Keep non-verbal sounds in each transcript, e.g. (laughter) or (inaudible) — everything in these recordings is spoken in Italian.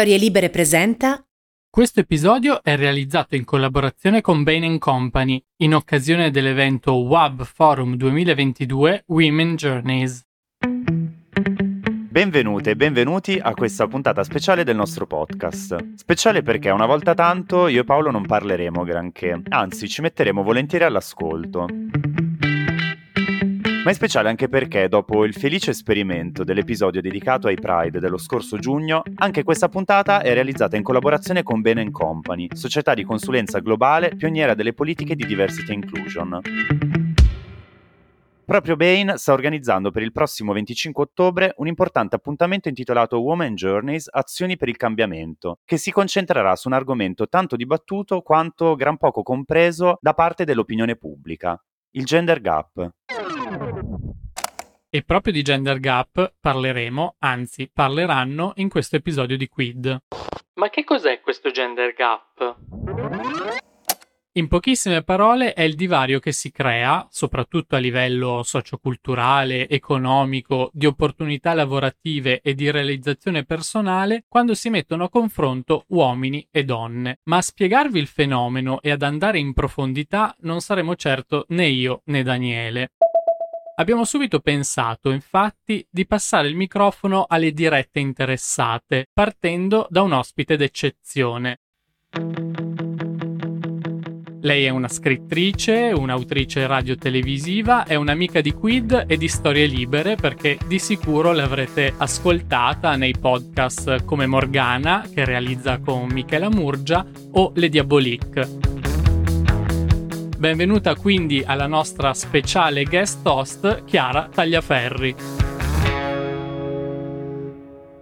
Storie Libere presenta Questo episodio è realizzato in collaborazione con Bain Company in occasione dell'evento WAB Forum 2022 Women Journeys. Benvenute e benvenuti a questa puntata speciale del nostro podcast. Speciale perché una volta tanto io e Paolo non parleremo granché, anzi ci metteremo volentieri all'ascolto. Ma è speciale anche perché, dopo il felice esperimento dell'episodio dedicato ai Pride dello scorso giugno, anche questa puntata è realizzata in collaborazione con Bain Company, società di consulenza globale pioniera delle politiche di diversity e inclusion. Proprio Bain sta organizzando per il prossimo 25 ottobre un importante appuntamento intitolato Women Journeys Azioni per il cambiamento, che si concentrerà su un argomento tanto dibattuto quanto gran poco compreso da parte dell'opinione pubblica, il gender gap. E proprio di gender gap parleremo, anzi parleranno in questo episodio di Quid. Ma che cos'è questo gender gap? In pochissime parole è il divario che si crea, soprattutto a livello socioculturale, economico, di opportunità lavorative e di realizzazione personale, quando si mettono a confronto uomini e donne. Ma a spiegarvi il fenomeno e ad andare in profondità non saremo certo né io né Daniele. Abbiamo subito pensato, infatti, di passare il microfono alle dirette interessate, partendo da un ospite d'eccezione. Lei è una scrittrice, un'autrice radiotelevisiva, è un'amica di Quid e di Storie Libere perché di sicuro l'avrete ascoltata nei podcast come Morgana, che realizza con Michela Murgia, o Le Diabolique. Benvenuta quindi alla nostra speciale guest host Chiara Tagliaferri.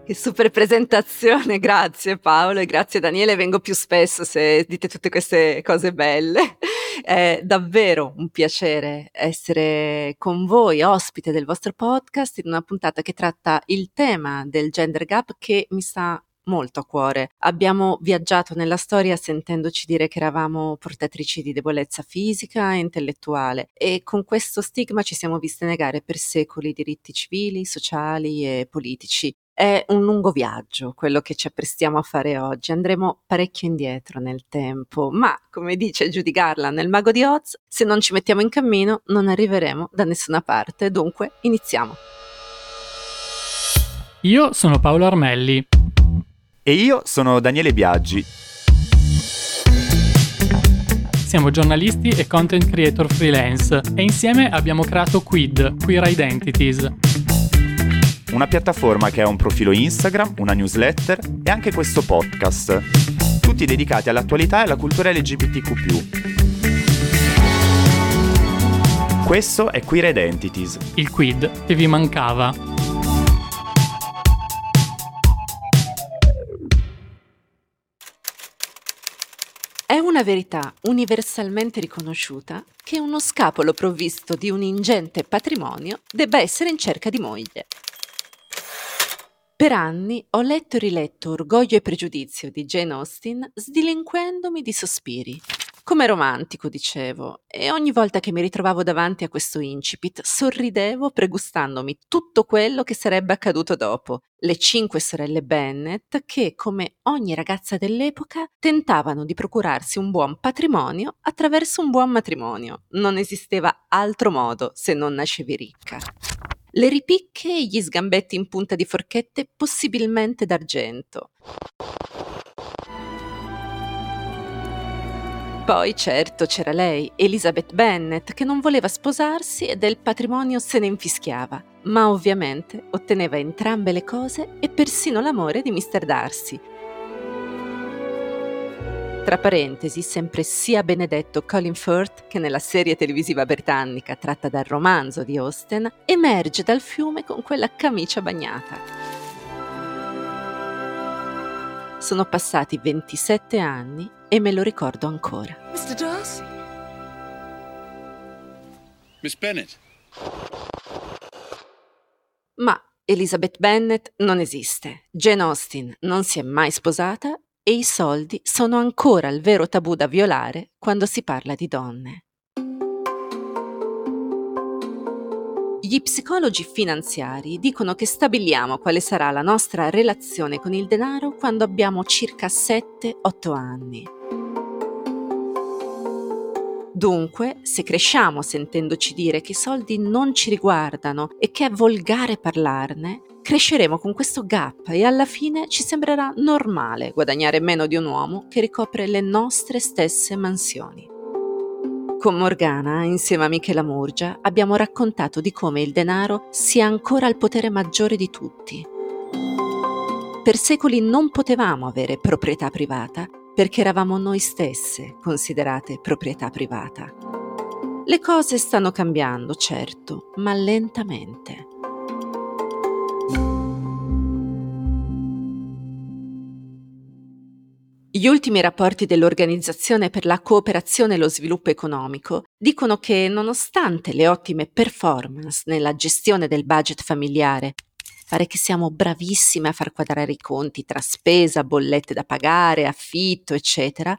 Che super presentazione, grazie Paolo e grazie Daniele, vengo più spesso se dite tutte queste cose belle. È davvero un piacere essere con voi, ospite del vostro podcast, in una puntata che tratta il tema del gender gap che mi sta molto a cuore. Abbiamo viaggiato nella storia sentendoci dire che eravamo portatrici di debolezza fisica e intellettuale e con questo stigma ci siamo viste negare per secoli diritti civili, sociali e politici. È un lungo viaggio quello che ci apprestiamo a fare oggi. Andremo parecchio indietro nel tempo, ma come dice Judy Garland nel Mago di Oz, se non ci mettiamo in cammino non arriveremo da nessuna parte. Dunque, iniziamo. Io sono Paolo Armelli. E io sono Daniele Biaggi. Siamo giornalisti e content creator freelance e insieme abbiamo creato Quid, Queer Identities. Una piattaforma che ha un profilo Instagram, una newsletter e anche questo podcast, tutti dedicati all'attualità e alla cultura LGBTQ. Questo è Queer Identities. Il quid che vi mancava. È una verità universalmente riconosciuta che uno scapolo provvisto di un ingente patrimonio debba essere in cerca di moglie. Per anni ho letto e riletto Orgoglio e pregiudizio di Jane Austen sdilinquendomi di sospiri. Come romantico, dicevo, e ogni volta che mi ritrovavo davanti a questo incipit sorridevo pregustandomi tutto quello che sarebbe accaduto dopo. Le cinque sorelle Bennet che, come ogni ragazza dell'epoca, tentavano di procurarsi un buon patrimonio attraverso un buon matrimonio. Non esisteva altro modo se non nascevi ricca. Le ripicche e gli sgambetti in punta di forchette possibilmente d'argento. Poi, certo, c'era lei, Elizabeth Bennet, che non voleva sposarsi e del patrimonio se ne infischiava, ma ovviamente otteneva entrambe le cose e persino l'amore di Mr. Darcy. Tra parentesi, sempre sia benedetto Colin Firth che nella serie televisiva britannica tratta dal romanzo di Austen, emerge dal fiume con quella camicia bagnata. Sono passati 27 anni e me lo ricordo ancora. Mr. Darcy? Miss Bennet. Ma Elizabeth Bennet non esiste, Jane Austen non si è mai sposata e i soldi sono ancora il vero tabù da violare quando si parla di donne. Gli psicologi finanziari dicono che stabiliamo quale sarà la nostra relazione con il denaro quando abbiamo circa 7-8 anni. Dunque, se cresciamo sentendoci dire che i soldi non ci riguardano e che è volgare parlarne, cresceremo con questo gap e alla fine ci sembrerà normale guadagnare meno di un uomo che ricopre le nostre stesse mansioni. Con Morgana, insieme a Michela Murgia, abbiamo raccontato di come il denaro sia ancora il potere maggiore di tutti. Per secoli non potevamo avere proprietà privata perché eravamo noi stesse considerate proprietà privata. Le cose stanno cambiando, certo, ma lentamente. Gli ultimi rapporti dell'Organizzazione per la cooperazione e lo sviluppo economico dicono che nonostante le ottime performance nella gestione del budget familiare, pare che siamo bravissime a far quadrare i conti tra spesa, bollette da pagare, affitto, eccetera,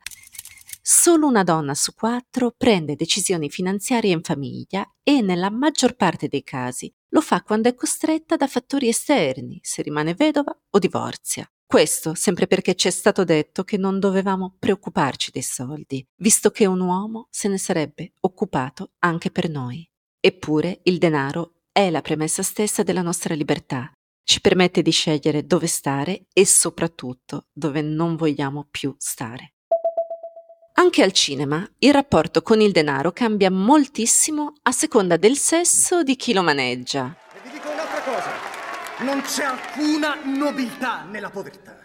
solo una donna su quattro prende decisioni finanziarie in famiglia e nella maggior parte dei casi lo fa quando è costretta da fattori esterni, se rimane vedova o divorzia. Questo sempre perché ci è stato detto che non dovevamo preoccuparci dei soldi, visto che un uomo se ne sarebbe occupato anche per noi. Eppure il denaro è la premessa stessa della nostra libertà. Ci permette di scegliere dove stare e soprattutto dove non vogliamo più stare. Anche al cinema il rapporto con il denaro cambia moltissimo a seconda del sesso di chi lo maneggia. E vi dico un'altra cosa. Non c'è alcuna nobiltà nella povertà.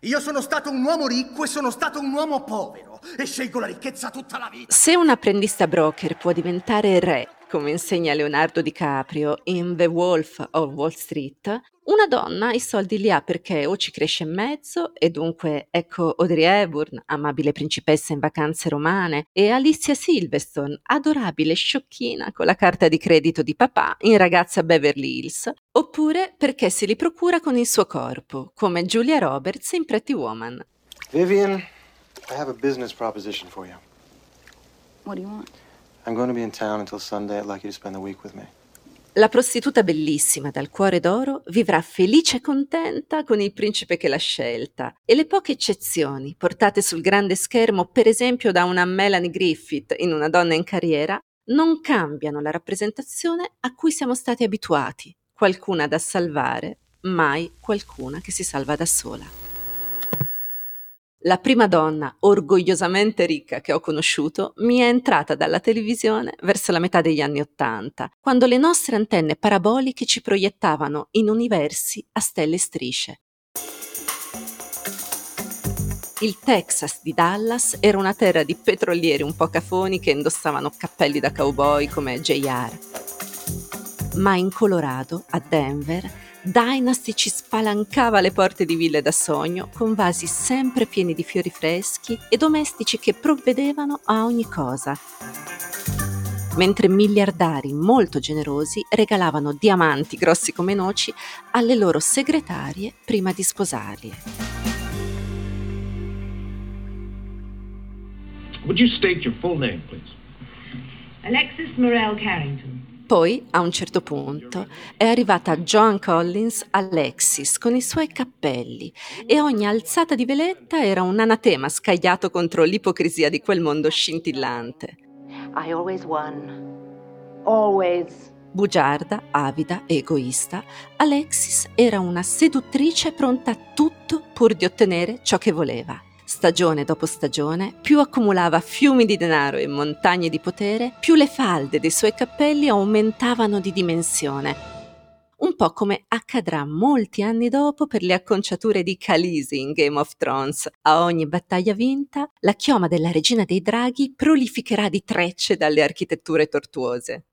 Io sono stato un uomo ricco e sono stato un uomo povero e scelgo la ricchezza tutta la vita. Se un apprendista broker può diventare re come insegna Leonardo DiCaprio in The Wolf of Wall Street, una donna i soldi li ha perché o ci cresce in mezzo e dunque ecco Audrey Hepburn, amabile principessa in vacanze romane, e Alicia Silverstone, adorabile sciocchina con la carta di credito di papà in ragazza Beverly Hills, oppure perché se li procura con il suo corpo, come Julia Roberts in Pretty Woman. Vivian, I have a business proposition for you. What do you want? I'm going to be in town until Sunday. I'd like you to spend the week with me. La prostituta bellissima dal cuore d'oro vivrà felice e contenta con il principe che l'ha scelta e le poche eccezioni portate sul grande schermo, per esempio da una Melanie Griffith in Una donna in carriera, non cambiano la rappresentazione a cui siamo stati abituati. Qualcuna da salvare, mai qualcuna che si salva da sola. La prima donna orgogliosamente ricca che ho conosciuto mi è entrata dalla televisione verso la metà degli anni Ottanta, quando le nostre antenne paraboliche ci proiettavano in universi a stelle e strisce. Il Texas di Dallas era una terra di petrolieri un po' cafoni che indossavano cappelli da cowboy come JR. Ma in Colorado, a Denver, Dynasty ci spalancava le porte di ville da sogno con vasi sempre pieni di fiori freschi e domestici che provvedevano a ogni cosa. Mentre miliardari molto generosi regalavano diamanti grossi come noci alle loro segretarie prima di sposarli. Would you state your full name, please? Alexis Morel Carrington. Poi, a un certo punto, è arrivata Joan Collins Alexis con i suoi cappelli e ogni alzata di veletta era un anatema scagliato contro l'ipocrisia di quel mondo scintillante. I always won. Always. Bugiarda, avida egoista, Alexis era una seduttrice pronta a tutto pur di ottenere ciò che voleva. Stagione dopo stagione, più accumulava fiumi di denaro e montagne di potere, più le falde dei suoi cappelli aumentavano di dimensione. Un po' come accadrà molti anni dopo per le acconciature di Khaleesi in Game of Thrones. A ogni battaglia vinta, la chioma della regina dei draghi prolificherà di trecce dalle architetture tortuose.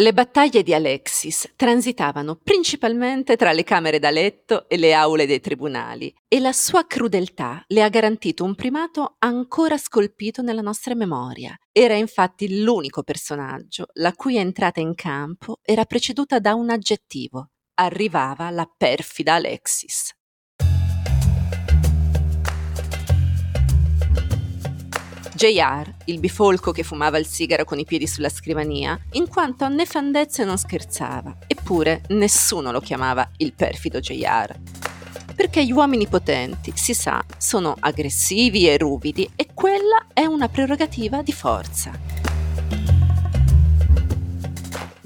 Le battaglie di Alexis transitavano principalmente tra le camere da letto e le aule dei tribunali e la sua crudeltà le ha garantito un primato ancora scolpito nella nostra memoria. Era infatti l'unico personaggio la cui entrata in campo era preceduta da un aggettivo. Arrivava la perfida Alexis. JR, il bifolco che fumava il sigaro con i piedi sulla scrivania, in quanto a nefandezze non scherzava, eppure nessuno lo chiamava il perfido JR. Perché gli uomini potenti, si sa, sono aggressivi e ruvidi e quella è una prerogativa di forza.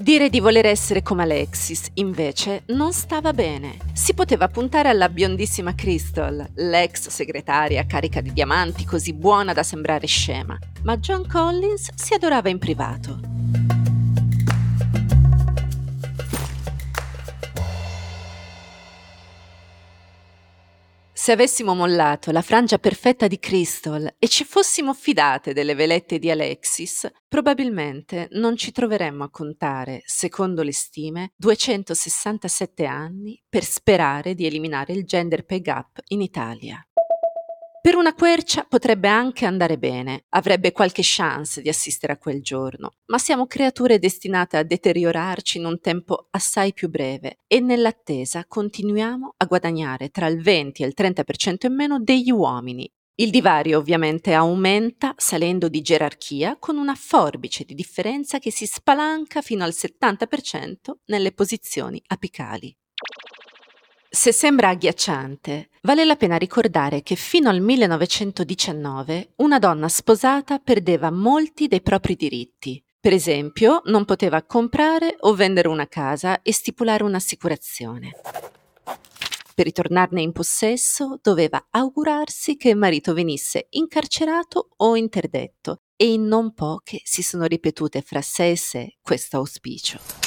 Dire di voler essere come Alexis, invece, non stava bene. Si poteva puntare alla biondissima Crystal, l'ex segretaria carica di diamanti così buona da sembrare scema, ma John Collins si adorava in privato. Se avessimo mollato la frangia perfetta di Crystal e ci fossimo fidate delle velette di Alexis, probabilmente non ci troveremmo a contare, secondo le stime, 267 anni per sperare di eliminare il gender pay gap in Italia. Per una quercia potrebbe anche andare bene, avrebbe qualche chance di assistere a quel giorno, ma siamo creature destinate a deteriorarci in un tempo assai più breve e nell'attesa continuiamo a guadagnare tra il 20 e il 30% in meno degli uomini. Il divario ovviamente aumenta salendo di gerarchia con una forbice di differenza che si spalanca fino al 70% nelle posizioni apicali. Se sembra agghiacciante, vale la pena ricordare che fino al 1919 una donna sposata perdeva molti dei propri diritti. Per esempio, non poteva comprare o vendere una casa e stipulare un'assicurazione. Per ritornarne in possesso doveva augurarsi che il marito venisse incarcerato o interdetto e in non poche si sono ripetute fra sé e sé questo auspicio.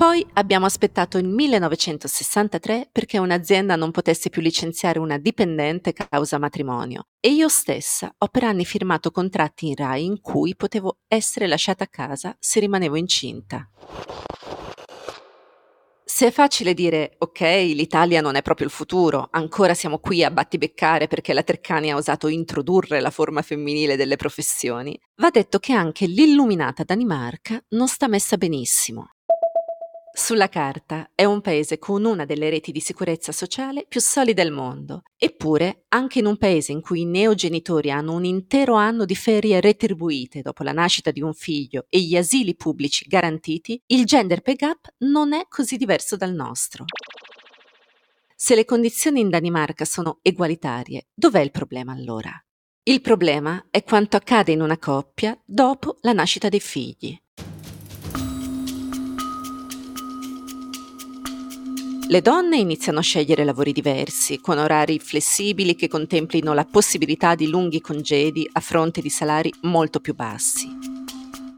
Poi abbiamo aspettato il 1963 perché un'azienda non potesse più licenziare una dipendente causa matrimonio e io stessa ho per anni firmato contratti in RAI in cui potevo essere lasciata a casa se rimanevo incinta. Se è facile dire ok, l'Italia non è proprio il futuro, ancora siamo qui a battibeccare perché la Treccani ha osato introdurre la forma femminile delle professioni, va detto che anche l'illuminata Danimarca non sta messa benissimo. Sulla carta è un paese con una delle reti di sicurezza sociale più solide al mondo, eppure anche in un paese in cui i neogenitori hanno un intero anno di ferie retribuite dopo la nascita di un figlio e gli asili pubblici garantiti, il gender pay gap non è così diverso dal nostro. Se le condizioni in Danimarca sono egualitarie, dov'è il problema allora? Il problema è quanto accade in una coppia dopo la nascita dei figli. Le donne iniziano a scegliere lavori diversi, con orari flessibili che contemplino la possibilità di lunghi congedi a fronte di salari molto più bassi.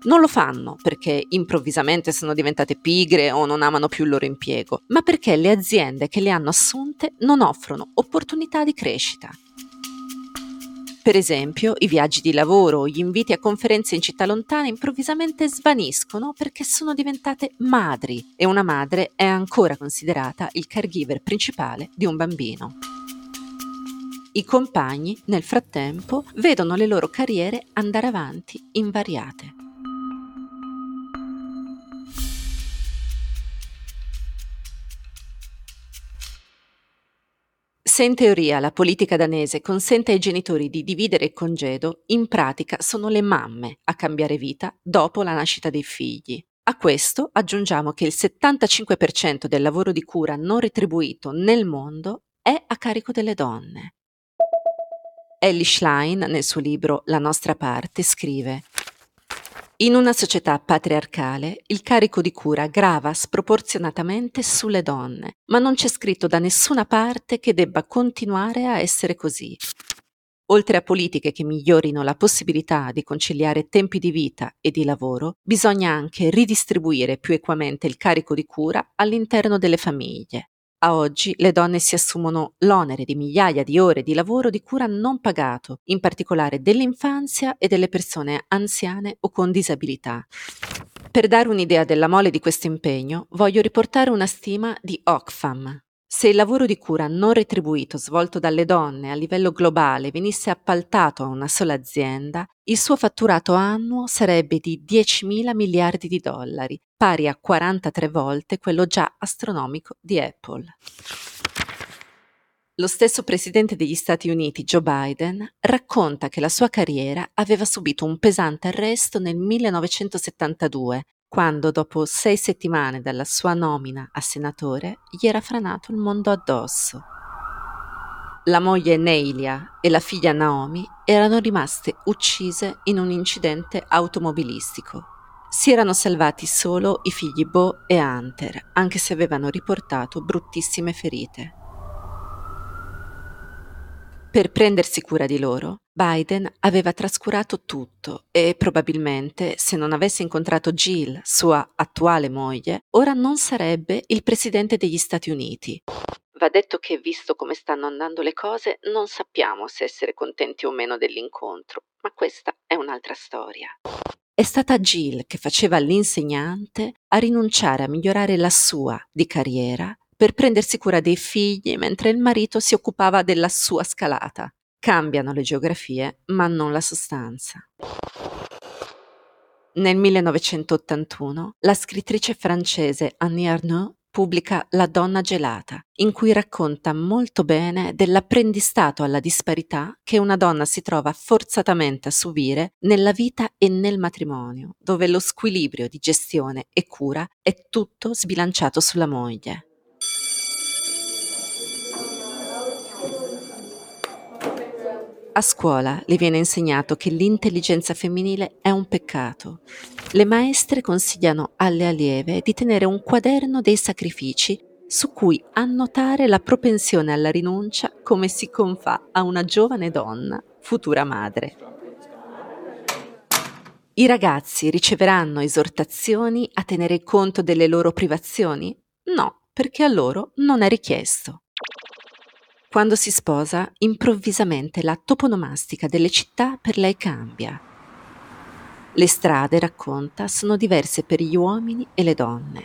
Non lo fanno perché improvvisamente sono diventate pigre o non amano più il loro impiego, ma perché le aziende che le hanno assunte non offrono opportunità di crescita. Per esempio, i viaggi di lavoro o gli inviti a conferenze in città lontane improvvisamente svaniscono perché sono diventate madri e una madre è ancora considerata il caregiver principale di un bambino. I compagni, nel frattempo, vedono le loro carriere andare avanti invariate. Se in teoria la politica danese consente ai genitori di dividere il congedo, in pratica sono le mamme a cambiare vita dopo la nascita dei figli. A questo aggiungiamo che il 75% del lavoro di cura non retribuito nel mondo è a carico delle donne. Ellie Schlein, nel suo libro La nostra parte, scrive in una società patriarcale il carico di cura grava sproporzionatamente sulle donne, ma non c'è scritto da nessuna parte che debba continuare a essere così. Oltre a politiche che migliorino la possibilità di conciliare tempi di vita e di lavoro, bisogna anche ridistribuire più equamente il carico di cura all'interno delle famiglie. A oggi le donne si assumono l'onere di migliaia di ore di lavoro di cura non pagato, in particolare dell'infanzia e delle persone anziane o con disabilità. Per dare un'idea della mole di questo impegno, voglio riportare una stima di Oxfam, se il lavoro di cura non retribuito svolto dalle donne a livello globale venisse appaltato a una sola azienda, il suo fatturato annuo sarebbe di 10.000 miliardi di dollari, pari a 43 volte quello già astronomico di Apple. lo stesso presidente degli Stati Uniti, Joe Biden, racconta che la sua carriera aveva subito un pesante arresto nel 1972, quando dopo sei settimane dalla sua nomina a senatore gli era franato il mondo addosso. La moglie Neilia e la figlia Naomi erano rimaste uccise in un incidente automobilistico. Si erano salvati solo i figli Bo e Hunter, anche se avevano riportato bruttissime ferite. Per prendersi cura di loro, Biden aveva trascurato tutto e probabilmente, se non avesse incontrato Jill, sua attuale moglie, ora non sarebbe il presidente degli Stati Uniti. Va detto che, visto come stanno andando le cose, non sappiamo se essere contenti o meno dell'incontro, ma questa è un'altra storia. È stata Jill che faceva l'insegnante a rinunciare a migliorare la sua di carriera per prendersi cura dei figli mentre il marito si occupava della sua scalata. Cambiano le geografie, ma non la sostanza. Nel 1981 la scrittrice francese Annie Arnaud pubblica La donna gelata, in cui racconta molto bene dell'apprendistato alla disparità che una donna si trova forzatamente a subire nella vita e nel matrimonio, dove lo squilibrio di gestione e cura è tutto sbilanciato sulla moglie. A scuola le viene insegnato che l'intelligenza femminile è un peccato. Le maestre consigliano alle allieve di tenere un quaderno dei sacrifici su cui annotare la propensione alla rinuncia come si confà a una giovane donna, futura madre. I ragazzi riceveranno esortazioni a tenere conto delle loro privazioni? No, perché a loro non è richiesto. Quando si sposa, improvvisamente la toponomastica delle città per lei cambia. Le strade, racconta, sono diverse per gli uomini e le donne.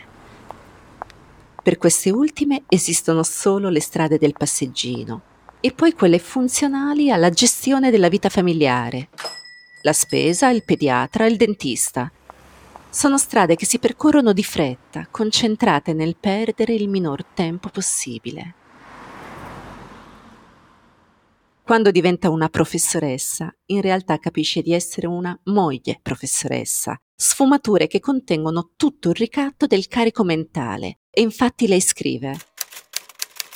Per queste ultime esistono solo le strade del passeggino e poi quelle funzionali alla gestione della vita familiare. La spesa, il pediatra, il dentista. Sono strade che si percorrono di fretta, concentrate nel perdere il minor tempo possibile. Quando diventa una professoressa, in realtà capisce di essere una moglie professoressa, sfumature che contengono tutto il ricatto del carico mentale. E infatti lei scrive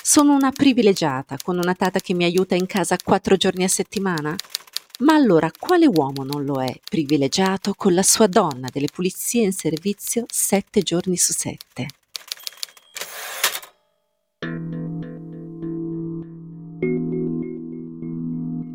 sono una privilegiata con una tata che mi aiuta in casa quattro giorni a settimana? Ma allora quale uomo non lo è privilegiato con la sua donna delle pulizie in servizio sette giorni su sette?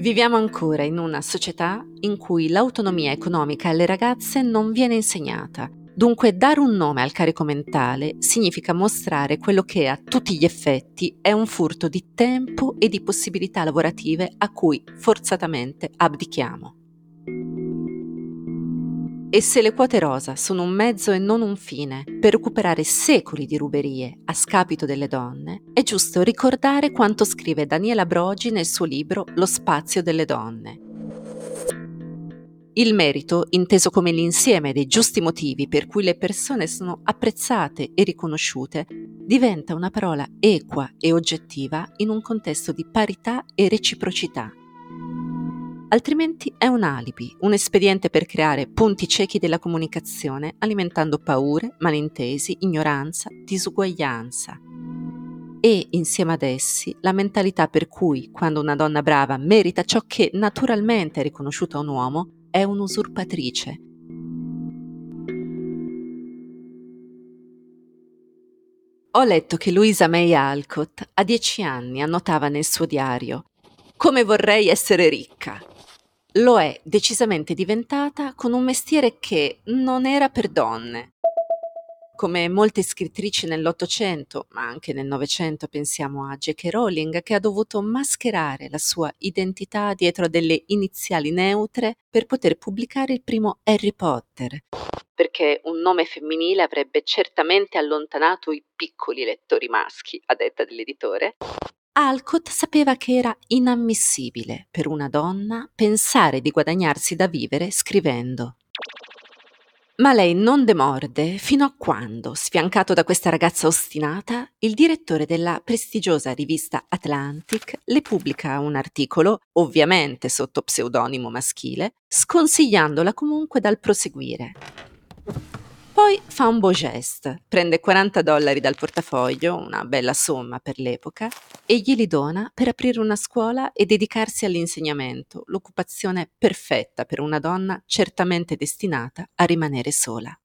Viviamo ancora in una società in cui l'autonomia economica alle ragazze non viene insegnata. Dunque dare un nome al carico mentale significa mostrare quello che a tutti gli effetti è un furto di tempo e di possibilità lavorative a cui forzatamente abdichiamo. E se le quote rosa sono un mezzo e non un fine per recuperare secoli di ruberie a scapito delle donne, è giusto ricordare quanto scrive Daniela Brogi nel suo libro Lo spazio delle donne. Il merito, inteso come l'insieme dei giusti motivi per cui le persone sono apprezzate e riconosciute, diventa una parola equa e oggettiva in un contesto di parità e reciprocità altrimenti è un alibi, un espediente per creare punti ciechi della comunicazione, alimentando paure, malintesi, ignoranza, disuguaglianza. E, insieme ad essi, la mentalità per cui, quando una donna brava merita ciò che naturalmente è riconosciuto a un uomo, è un'usurpatrice. Ho letto che Louisa May Alcott a dieci anni annotava nel suo diario come vorrei essere ricca lo è decisamente diventata con un mestiere che non era per donne. Come molte scrittrici nell'Ottocento, ma anche nel Novecento, pensiamo a J.K. Rowling, che ha dovuto mascherare la sua identità dietro a delle iniziali neutre per poter pubblicare il primo Harry Potter. Perché un nome femminile avrebbe certamente allontanato i piccoli lettori maschi, a detta dell'editore, Alcott sapeva che era inammissibile per una donna pensare di guadagnarsi da vivere scrivendo. Ma lei non demorde fino a quando, sfiancato da questa ragazza ostinata, il direttore della prestigiosa rivista Atlantic le pubblica un articolo, ovviamente sotto pseudonimo maschile, sconsigliandola comunque dal proseguire. Poi fa un beau geste, prende 40 dollari dal portafoglio, una bella somma per l'epoca, e glieli dona per aprire una scuola e dedicarsi all'insegnamento, l'occupazione perfetta per una donna certamente destinata a rimanere sola.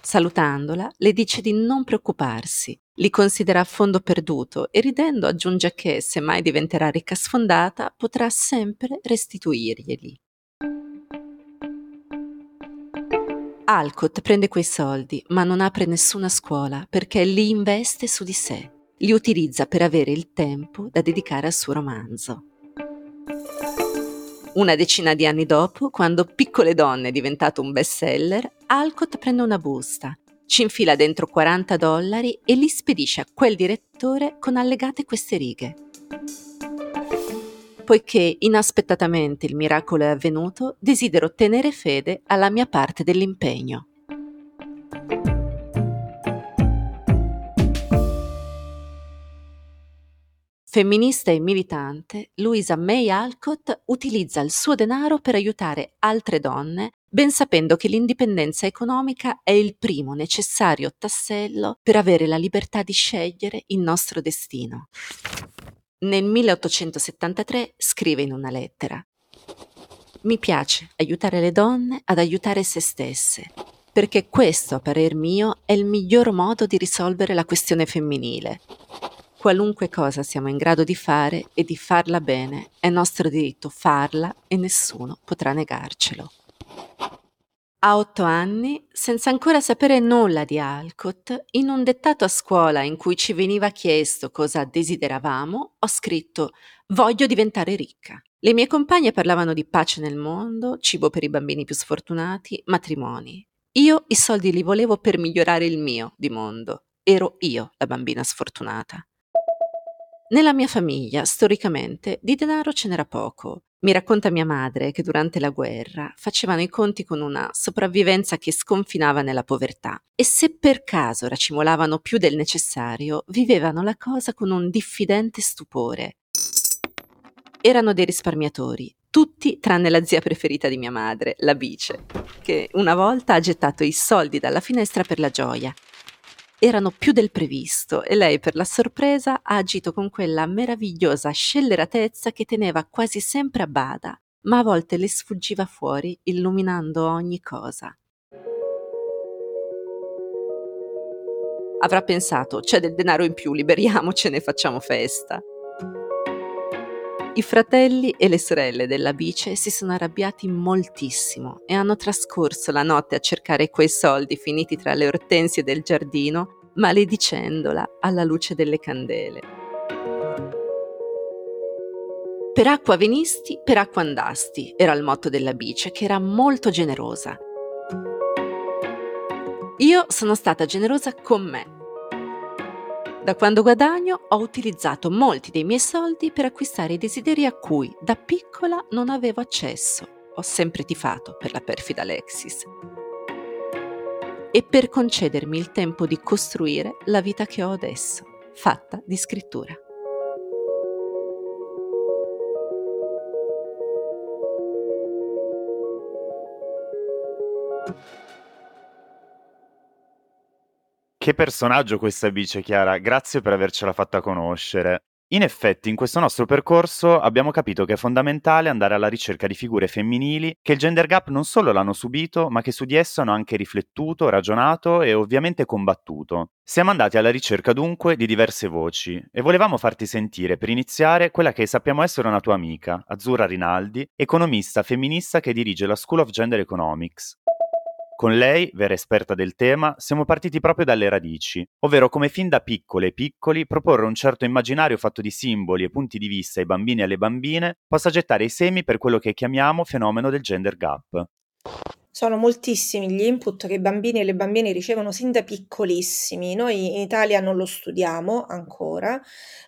Salutandola, le dice di non preoccuparsi, li considera a fondo perduto e ridendo aggiunge che, se mai diventerà ricca sfondata, potrà sempre restituirglieli. Alcott prende quei soldi, ma non apre nessuna scuola perché li investe su di sé. Li utilizza per avere il tempo da dedicare al suo romanzo. Una decina di anni dopo, quando Piccole donne è diventato un bestseller, Alcott prende una busta, ci infila dentro 40 dollari e li spedisce a quel direttore con allegate queste righe poiché inaspettatamente il miracolo è avvenuto, desidero tenere fede alla mia parte dell'impegno. Femminista e militante, Louisa May Alcott utilizza il suo denaro per aiutare altre donne, ben sapendo che l'indipendenza economica è il primo necessario tassello per avere la libertà di scegliere il nostro destino. Nel 1873 scrive in una lettera Mi piace aiutare le donne ad aiutare se stesse, perché questo, a parer mio, è il miglior modo di risolvere la questione femminile. Qualunque cosa siamo in grado di fare e di farla bene, è nostro diritto farla e nessuno potrà negarcelo. A otto anni, senza ancora sapere nulla di Alcott, in un dettato a scuola in cui ci veniva chiesto cosa desideravamo, ho scritto Voglio diventare ricca. Le mie compagne parlavano di pace nel mondo, cibo per i bambini più sfortunati, matrimoni. Io i soldi li volevo per migliorare il mio di mondo. Ero io la bambina sfortunata. Nella mia famiglia, storicamente, di denaro ce n'era poco. Mi racconta mia madre che durante la guerra facevano i conti con una sopravvivenza che sconfinava nella povertà e se per caso racimolavano più del necessario, vivevano la cosa con un diffidente stupore. Erano dei risparmiatori, tutti tranne la zia preferita di mia madre, la Bice, che una volta ha gettato i soldi dalla finestra per la gioia erano più del previsto e lei per la sorpresa ha agito con quella meravigliosa scelleratezza che teneva quasi sempre a bada, ma a volte le sfuggiva fuori illuminando ogni cosa. Avrà pensato, c'è del denaro in più, liberiamocene e facciamo festa. I fratelli e le sorelle della bice si sono arrabbiati moltissimo e hanno trascorso la notte a cercare quei soldi finiti tra le ortensie del giardino, maledicendola alla luce delle candele. Per acqua venisti, per acqua andasti, era il motto della bice, che era molto generosa. Io sono stata generosa con me da quando guadagno ho utilizzato molti dei miei soldi per acquistare i desideri a cui da piccola non avevo accesso. Ho sempre tifato per la perfida Alexis. E per concedermi il tempo di costruire la vita che ho adesso, fatta di scrittura. Che personaggio questa bice, Chiara. Grazie per avercela fatta conoscere. In effetti, in questo nostro percorso abbiamo capito che è fondamentale andare alla ricerca di figure femminili che il gender gap non solo l'hanno subito, ma che su di esso hanno anche riflettuto, ragionato e ovviamente combattuto. Siamo andati alla ricerca dunque di diverse voci e volevamo farti sentire per iniziare quella che sappiamo essere una tua amica, Azzurra Rinaldi, economista femminista che dirige la School of Gender Economics. Con lei, vera esperta del tema, siamo partiti proprio dalle radici, ovvero come fin da piccole e piccoli proporre un certo immaginario fatto di simboli e punti di vista ai bambini e alle bambine possa gettare i semi per quello che chiamiamo fenomeno del gender gap. Sono moltissimi gli input che i bambini e le bambine ricevono sin da piccolissimi. Noi in Italia non lo studiamo ancora,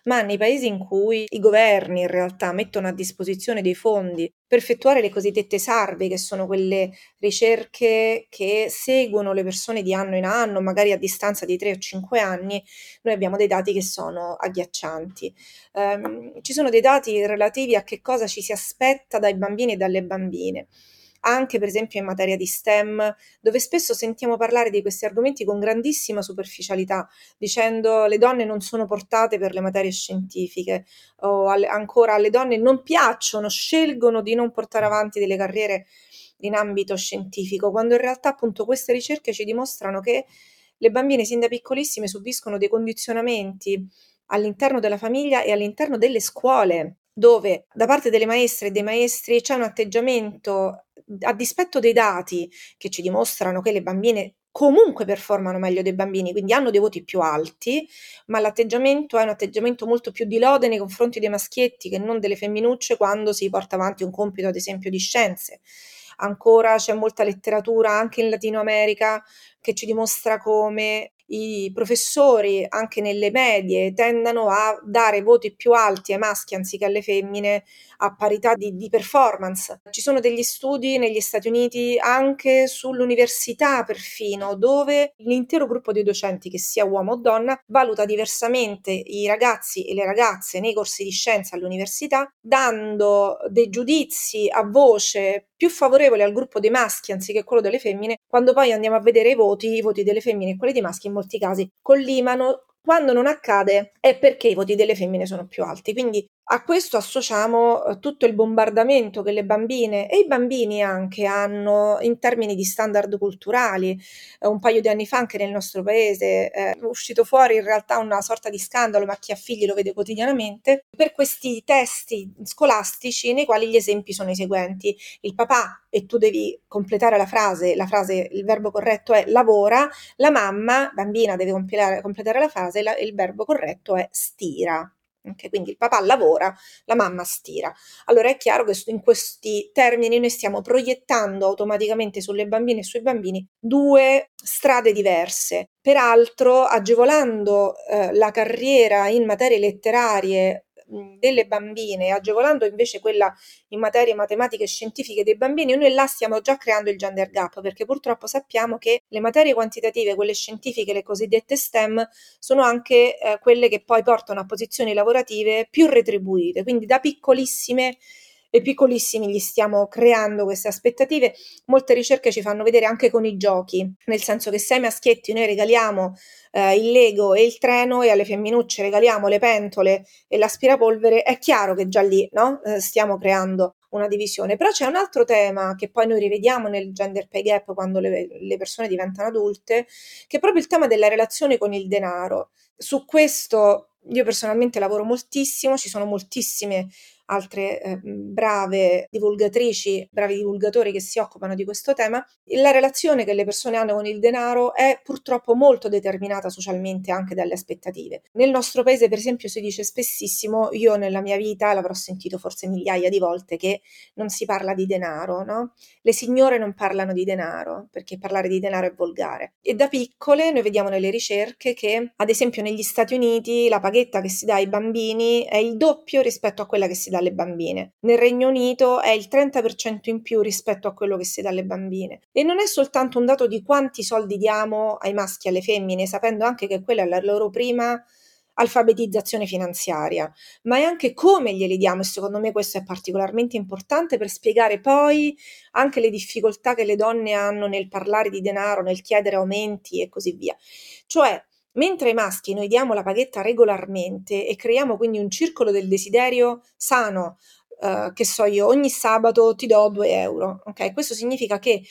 ma nei paesi in cui i governi in realtà mettono a disposizione dei fondi per effettuare le cosiddette sarve, che sono quelle ricerche che seguono le persone di anno in anno, magari a distanza di 3 o 5 anni, noi abbiamo dei dati che sono agghiaccianti. Um, ci sono dei dati relativi a che cosa ci si aspetta dai bambini e dalle bambine anche per esempio in materia di STEM, dove spesso sentiamo parlare di questi argomenti con grandissima superficialità, dicendo le donne non sono portate per le materie scientifiche o alle, ancora alle donne non piacciono, scelgono di non portare avanti delle carriere in ambito scientifico, quando in realtà appunto queste ricerche ci dimostrano che le bambine sin da piccolissime subiscono dei condizionamenti all'interno della famiglia e all'interno delle scuole dove da parte delle maestre e dei maestri c'è un atteggiamento a dispetto dei dati che ci dimostrano che le bambine comunque performano meglio dei bambini, quindi hanno dei voti più alti, ma l'atteggiamento è un atteggiamento molto più di lode nei confronti dei maschietti che non delle femminucce quando si porta avanti un compito, ad esempio, di scienze. Ancora c'è molta letteratura anche in Latino America che ci dimostra come i professori anche nelle medie tendano a dare voti più alti ai maschi anziché alle femmine a parità di, di performance. Ci sono degli studi negli Stati Uniti anche sull'università perfino, dove l'intero gruppo di docenti, che sia uomo o donna, valuta diversamente i ragazzi e le ragazze nei corsi di scienza all'università, dando dei giudizi a voce più favorevoli al gruppo dei maschi anziché quello delle femmine, quando poi andiamo a vedere i voti, i voti delle femmine e quelli dei maschi in molti casi collimano quando non accade è perché i voti delle femmine sono più alti. Quindi a questo associamo eh, tutto il bombardamento che le bambine e i bambini anche hanno in termini di standard culturali. Eh, un paio di anni fa anche nel nostro paese è uscito fuori in realtà una sorta di scandalo, ma chi ha figli lo vede quotidianamente, per questi testi scolastici nei quali gli esempi sono i seguenti. Il papà, e tu devi completare la frase, la frase, il verbo corretto è lavora, la mamma, bambina, deve completare la frase, la, il verbo corretto è stira. Okay, quindi il papà lavora, la mamma stira. Allora è chiaro che in questi termini noi stiamo proiettando automaticamente sulle bambine e sui bambini due strade diverse, peraltro agevolando eh, la carriera in materie letterarie delle bambine, agevolando invece quella in materie matematiche e scientifiche dei bambini, noi là stiamo già creando il gender gap, perché purtroppo sappiamo che le materie quantitative, quelle scientifiche, le cosiddette STEM, sono anche eh, quelle che poi portano a posizioni lavorative più retribuite, quindi da piccolissime e piccolissimi gli stiamo creando queste aspettative. Molte ricerche ci fanno vedere anche con i giochi, nel senso che se ai maschietti noi regaliamo eh, il Lego e il treno e alle femminucce regaliamo le pentole e l'aspirapolvere, è chiaro che già lì no? eh, stiamo creando una divisione. Però c'è un altro tema che poi noi rivediamo nel gender pay gap quando le, le persone diventano adulte, che è proprio il tema della relazione con il denaro. Su questo io personalmente lavoro moltissimo, ci sono moltissime altre eh, brave divulgatrici, bravi divulgatori che si occupano di questo tema, la relazione che le persone hanno con il denaro è purtroppo molto determinata socialmente anche dalle aspettative. Nel nostro paese, per esempio, si dice spessissimo, io nella mia vita l'avrò sentito forse migliaia di volte, che non si parla di denaro, no? Le signore non parlano di denaro, perché parlare di denaro è volgare. E da piccole noi vediamo nelle ricerche che, ad esempio, negli Stati Uniti la paghetta che si dà ai bambini è il doppio rispetto a quella che si dà alle bambine. Nel Regno Unito è il 30% in più rispetto a quello che si dà alle bambine. E non è soltanto un dato di quanti soldi diamo ai maschi e alle femmine, sapendo anche che quella è la loro prima alfabetizzazione finanziaria, ma è anche come glieli diamo e secondo me questo è particolarmente importante per spiegare poi anche le difficoltà che le donne hanno nel parlare di denaro, nel chiedere aumenti e così via. Cioè, Mentre ai maschi noi diamo la paghetta regolarmente e creiamo quindi un circolo del desiderio sano, eh, che so io, ogni sabato ti do 2 euro, ok? Questo significa che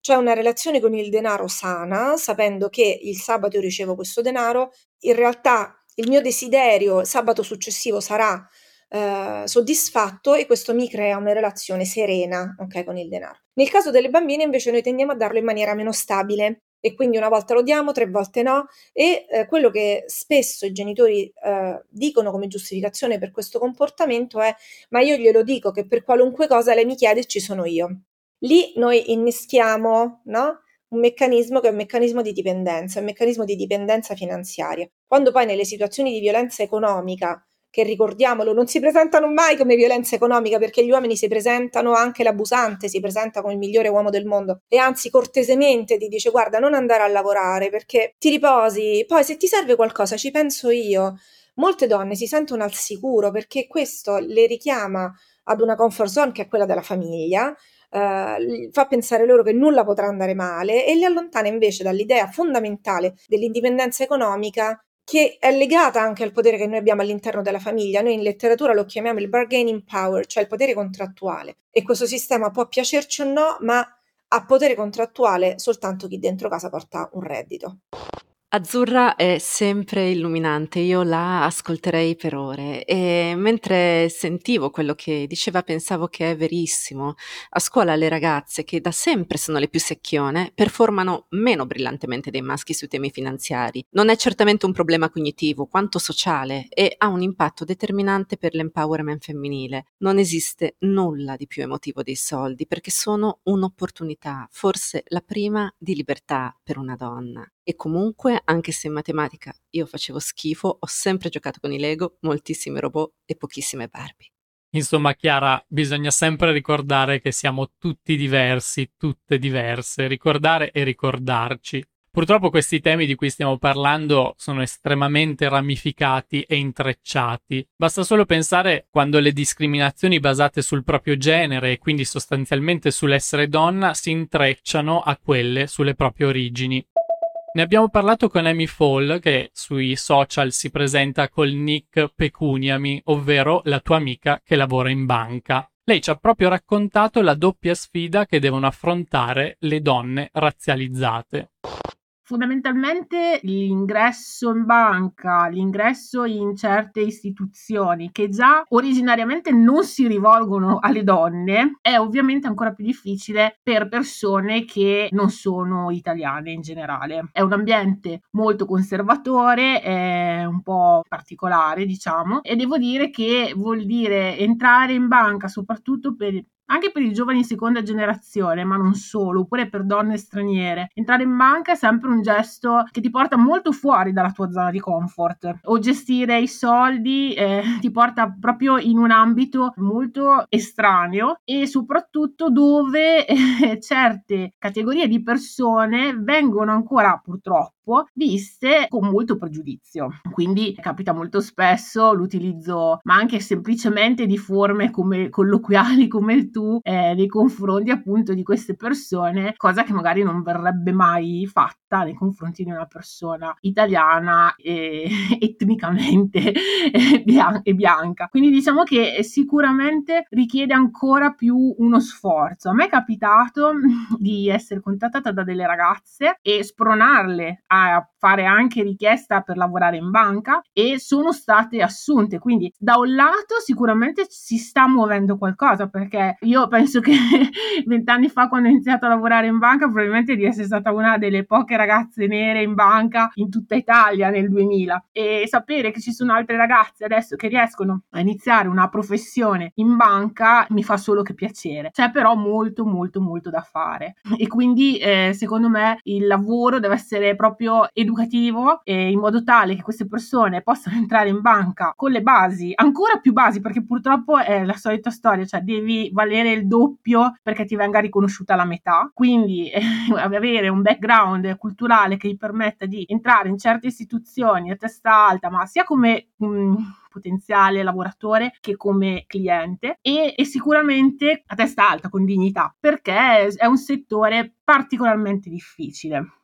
c'è una relazione con il denaro sana, sapendo che il sabato io ricevo questo denaro, in realtà il mio desiderio sabato successivo sarà eh, soddisfatto e questo mi crea una relazione serena okay, con il denaro. Nel caso delle bambine invece noi tendiamo a darlo in maniera meno stabile e quindi una volta lo diamo, tre volte no e eh, quello che spesso i genitori eh, dicono come giustificazione per questo comportamento è ma io glielo dico che per qualunque cosa lei mi chiede ci sono io. lì noi inneschiamo, no? un meccanismo che è un meccanismo di dipendenza, un meccanismo di dipendenza finanziaria. Quando poi nelle situazioni di violenza economica che ricordiamolo non si presentano mai come violenza economica perché gli uomini si presentano, anche l'abusante si presenta come il migliore uomo del mondo e anzi cortesemente ti dice guarda non andare a lavorare perché ti riposi, poi se ti serve qualcosa ci penso io. Molte donne si sentono al sicuro perché questo le richiama ad una comfort zone che è quella della famiglia, Uh, fa pensare loro che nulla potrà andare male e li allontana invece dall'idea fondamentale dell'indipendenza economica che è legata anche al potere che noi abbiamo all'interno della famiglia. Noi in letteratura lo chiamiamo il bargaining power, cioè il potere contrattuale. E questo sistema può piacerci o no, ma ha potere contrattuale soltanto chi dentro casa porta un reddito. Azzurra è sempre illuminante, io la ascolterei per ore e mentre sentivo quello che diceva pensavo che è verissimo. A scuola le ragazze, che da sempre sono le più secchione, performano meno brillantemente dei maschi sui temi finanziari. Non è certamente un problema cognitivo, quanto sociale e ha un impatto determinante per l'empowerment femminile. Non esiste nulla di più emotivo dei soldi perché sono un'opportunità, forse la prima di libertà per una donna. E comunque, anche se in matematica io facevo schifo, ho sempre giocato con i Lego, moltissimi robot e pochissime Barbie. Insomma, Chiara, bisogna sempre ricordare che siamo tutti diversi, tutte diverse, ricordare e ricordarci. Purtroppo questi temi di cui stiamo parlando sono estremamente ramificati e intrecciati. Basta solo pensare quando le discriminazioni basate sul proprio genere e quindi sostanzialmente sull'essere donna si intrecciano a quelle sulle proprie origini. Ne abbiamo parlato con Amy Fall, che sui social si presenta col nick Pecuniami, ovvero la tua amica che lavora in banca. Lei ci ha proprio raccontato la doppia sfida che devono affrontare le donne razzializzate fondamentalmente l'ingresso in banca, l'ingresso in certe istituzioni che già originariamente non si rivolgono alle donne, è ovviamente ancora più difficile per persone che non sono italiane in generale. È un ambiente molto conservatore, è un po' particolare, diciamo, e devo dire che vuol dire entrare in banca soprattutto per anche per i giovani seconda generazione, ma non solo, oppure per donne straniere. Entrare in banca è sempre un gesto che ti porta molto fuori dalla tua zona di comfort. O gestire i soldi eh, ti porta proprio in un ambito molto estraneo e soprattutto dove eh, certe categorie di persone vengono ancora purtroppo viste con molto pregiudizio. Quindi capita molto spesso l'utilizzo, ma anche semplicemente di forme come colloquiali come il tu eh, nei confronti appunto di queste persone, cosa che magari non verrebbe mai fatta nei confronti di una persona italiana e (laughs) etnicamente bian- e bianca. Quindi diciamo che sicuramente richiede ancora più uno sforzo. A me è capitato di essere contattata da delle ragazze e spronarle a fare anche richiesta per lavorare in banca e sono state assunte. Quindi da un lato sicuramente si sta muovendo qualcosa perché io penso che (laughs) vent'anni fa quando ho iniziato a lavorare in banca probabilmente di essere stata una delle poche ragazze nere in banca in tutta Italia nel 2000 e sapere che ci sono altre ragazze adesso che riescono a iniziare una professione in banca mi fa solo che piacere. C'è però molto molto molto da fare e quindi eh, secondo me il lavoro deve essere proprio educativo eh, in modo tale che queste persone possano entrare in banca con le basi, ancora più basi perché purtroppo è la solita storia, cioè devi valere il doppio perché ti venga riconosciuta la metà, quindi eh, (laughs) avere un background culturale che gli permetta di entrare in certe istituzioni a testa alta, ma sia come mh, mm, potenziale lavoratore che come cliente e, e sicuramente a testa alta con dignità perché è un settore particolarmente difficile.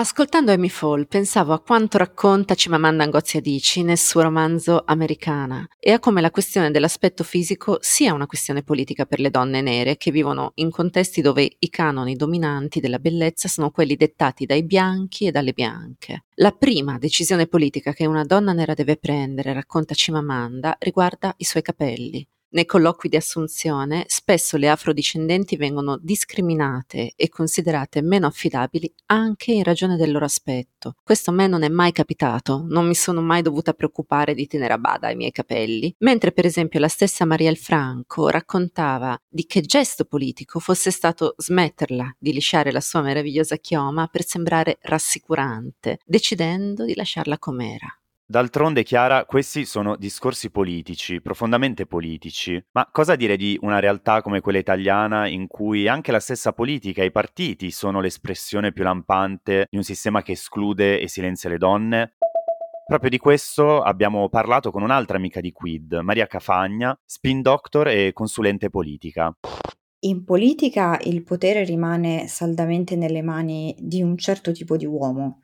Ascoltando Amy Fall pensavo a quanto racconta Chimamanda Ngozi Adichie nel suo romanzo Americana e a come la questione dell'aspetto fisico sia una questione politica per le donne nere che vivono in contesti dove i canoni dominanti della bellezza sono quelli dettati dai bianchi e dalle bianche. La prima decisione politica che una donna nera deve prendere, racconta Chimamanda, riguarda i suoi capelli. Nei colloqui di assunzione spesso le afrodiscendenti vengono discriminate e considerate meno affidabili anche in ragione del loro aspetto. Questo a me non è mai capitato, non mi sono mai dovuta preoccupare di tenere a bada i miei capelli, mentre per esempio la stessa Marielle Franco raccontava di che gesto politico fosse stato smetterla di lisciare la sua meravigliosa chioma per sembrare rassicurante, decidendo di lasciarla com'era. D'altronde, Chiara, questi sono discorsi politici, profondamente politici, ma cosa dire di una realtà come quella italiana in cui anche la stessa politica e i partiti sono l'espressione più lampante di un sistema che esclude e silenzia le donne? Proprio di questo abbiamo parlato con un'altra amica di Quid, Maria Cafagna, spin doctor e consulente politica. In politica il potere rimane saldamente nelle mani di un certo tipo di uomo,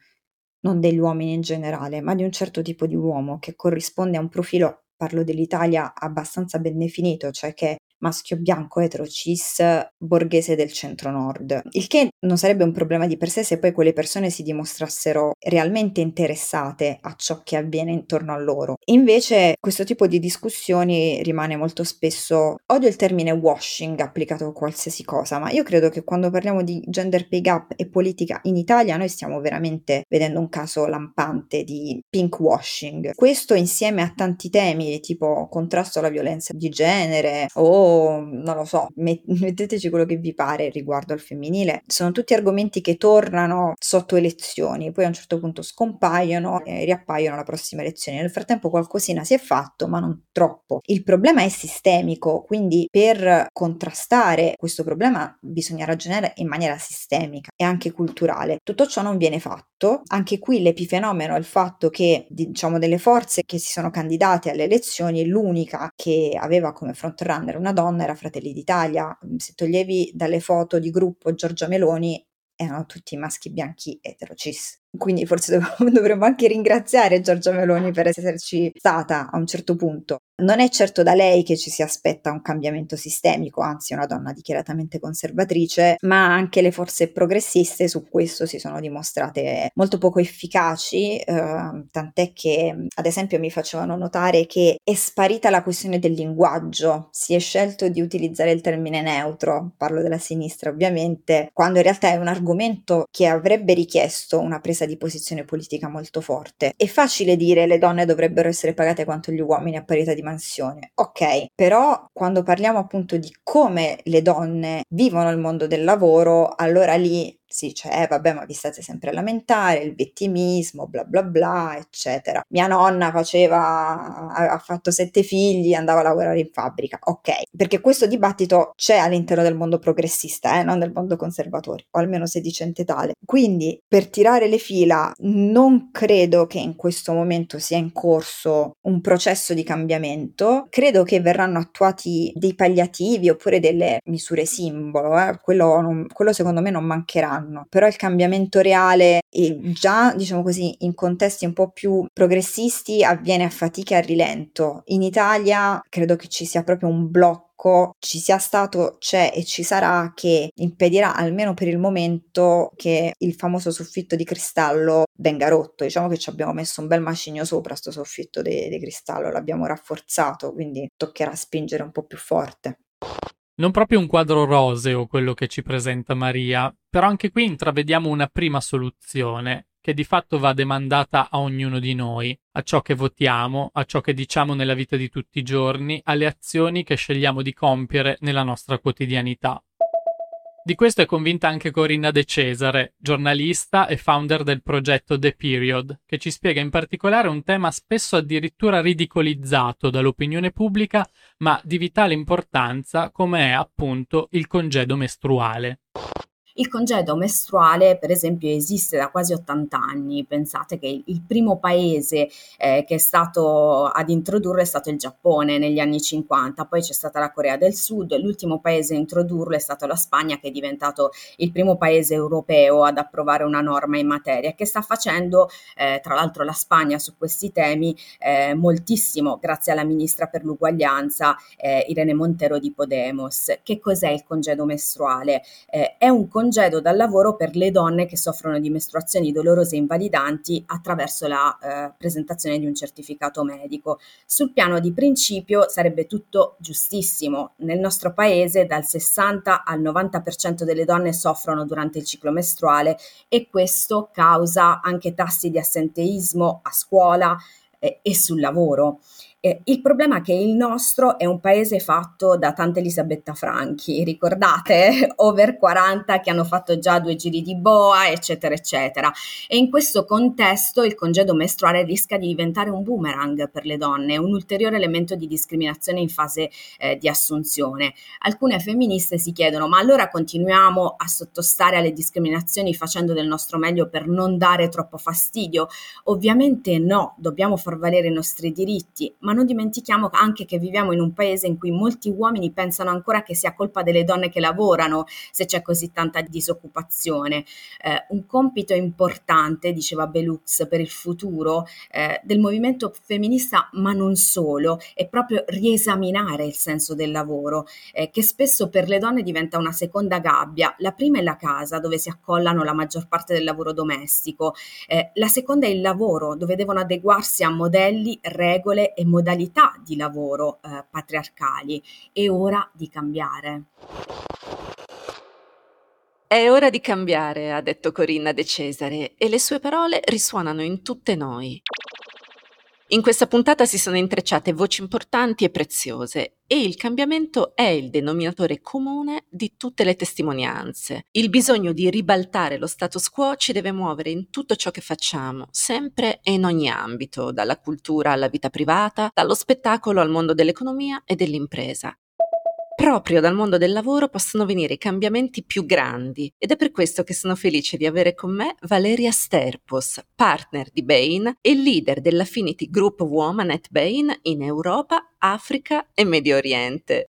non degli uomini in generale, ma di un certo tipo di uomo che corrisponde a un profilo, parlo dell'Italia, abbastanza ben definito, cioè che maschio bianco etero cis borghese del centro-nord. Il che non sarebbe un problema di per sé se poi quelle persone si dimostrassero realmente interessate a ciò che avviene intorno a loro. Invece questo tipo di discussioni rimane molto spesso, odio il termine washing applicato a qualsiasi cosa, ma io credo che quando parliamo di gender pay gap e politica in Italia noi stiamo veramente vedendo un caso lampante di pink washing. Questo insieme a tanti temi tipo contrasto alla violenza di genere o non lo so, (laughs) metteteci quello che vi pare riguardo al femminile. Sono tutti argomenti che tornano sotto elezioni, poi a un certo punto scompaiono e riappaiono alla prossima elezione. Nel frattempo qualcosina si è fatto, ma non troppo. Il problema è sistemico, quindi per contrastare questo problema bisogna ragionare in maniera sistemica e anche culturale. Tutto ciò non viene fatto. Anche qui l'epifenomeno è il fatto che, diciamo, delle forze che si sono candidate alle elezioni, l'unica che aveva come frontrunner una donna era Fratelli d'Italia. Se toglievi dalle foto di gruppo Giorgia Meloni, erano tutti maschi bianchi eterocis. Quindi forse (laughs) dovremmo anche ringraziare Giorgia Meloni per esserci stata a un certo punto. Non è certo da lei che ci si aspetta un cambiamento sistemico, anzi una donna dichiaratamente conservatrice, ma anche le forze progressiste su questo si sono dimostrate molto poco efficaci, eh, tant'è che ad esempio mi facevano notare che è sparita la questione del linguaggio, si è scelto di utilizzare il termine neutro, parlo della sinistra ovviamente, quando in realtà è un argomento che avrebbe richiesto una presa di posizione politica molto forte. È facile dire le donne dovrebbero essere pagate quanto gli uomini a parità di mansione. Ok, però quando parliamo appunto di come le donne vivono il mondo del lavoro, allora lì sì, cioè, eh, vabbè, ma vi state sempre a lamentare, il vittimismo, bla bla bla, eccetera. Mia nonna faceva, ha fatto sette figli, andava a lavorare in fabbrica, ok, perché questo dibattito c'è all'interno del mondo progressista, eh, non del mondo conservatore, o almeno se dicente tale. Quindi, per tirare le fila, non credo che in questo momento sia in corso un processo di cambiamento, credo che verranno attuati dei palliativi oppure delle misure simbolo, eh? quello, non, quello secondo me non mancherà anno, però il cambiamento reale e già diciamo così in contesti un po' più progressisti avviene a fatica e a rilento. In Italia credo che ci sia proprio un blocco ci sia stato, c'è e ci sarà che impedirà almeno per il momento che il famoso soffitto di cristallo venga rotto. Diciamo che ci abbiamo messo un bel macigno sopra sto soffitto di cristallo, l'abbiamo rafforzato, quindi toccherà spingere un po' più forte. Non proprio un quadro roseo quello che ci presenta Maria, però anche qui intravediamo una prima soluzione che di fatto va demandata a ognuno di noi, a ciò che votiamo, a ciò che diciamo nella vita di tutti i giorni, alle azioni che scegliamo di compiere nella nostra quotidianità. Di questo è convinta anche Corinna De Cesare, giornalista e founder del progetto The Period, che ci spiega in particolare un tema spesso addirittura ridicolizzato dall'opinione pubblica, ma di vitale importanza come è appunto il congedo mestruale. Il congedo mestruale, per esempio, esiste da quasi 80 anni. Pensate che il primo paese eh, che è stato ad introdurlo è stato il Giappone negli anni 50, poi c'è stata la Corea del Sud, l'ultimo paese a introdurlo è stato la Spagna, che è diventato il primo paese europeo ad approvare una norma in materia, che sta facendo, eh, tra l'altro, la Spagna su questi temi eh, moltissimo, grazie alla ministra per l'uguaglianza eh, Irene Montero di Podemos. Che cos'è il congedo mestruale? Eh, è un congedo congedo dal lavoro per le donne che soffrono di mestruazioni dolorose e invalidanti attraverso la eh, presentazione di un certificato medico. Sul piano di principio sarebbe tutto giustissimo. Nel nostro paese dal 60 al 90% delle donne soffrono durante il ciclo mestruale e questo causa anche tassi di assenteismo a scuola eh, e sul lavoro. Eh, il problema è che il nostro è un paese fatto da tante Elisabetta Franchi, ricordate? (laughs) Over 40 che hanno fatto già due giri di boa, eccetera, eccetera. E in questo contesto il congedo mestruale rischia di diventare un boomerang per le donne, un ulteriore elemento di discriminazione in fase eh, di assunzione. Alcune femministe si chiedono: ma allora continuiamo a sottostare alle discriminazioni facendo del nostro meglio per non dare troppo fastidio? Ovviamente no, dobbiamo far valere i nostri diritti, ma non dimentichiamo anche che viviamo in un paese in cui molti uomini pensano ancora che sia colpa delle donne che lavorano se c'è così tanta disoccupazione. Eh, un compito importante, diceva Belux, per il futuro eh, del movimento femminista, ma non solo, è proprio riesaminare il senso del lavoro, eh, che spesso per le donne diventa una seconda gabbia. La prima è la casa, dove si accollano la maggior parte del lavoro domestico. Eh, la seconda è il lavoro, dove devono adeguarsi a modelli, regole e modelli modalità di lavoro eh, patriarcali. È ora di cambiare. È ora di cambiare, ha detto Corinna De Cesare, e le sue parole risuonano in tutte noi. In questa puntata si sono intrecciate voci importanti e preziose e il cambiamento è il denominatore comune di tutte le testimonianze. Il bisogno di ribaltare lo status quo ci deve muovere in tutto ciò che facciamo, sempre e in ogni ambito, dalla cultura alla vita privata, dallo spettacolo al mondo dell'economia e dell'impresa proprio dal mondo del lavoro possono venire i cambiamenti più grandi ed è per questo che sono felice di avere con me Valeria Sterpos, partner di Bain e leader dell'Affinity Group Woman at Bain in Europa, Africa e Medio Oriente.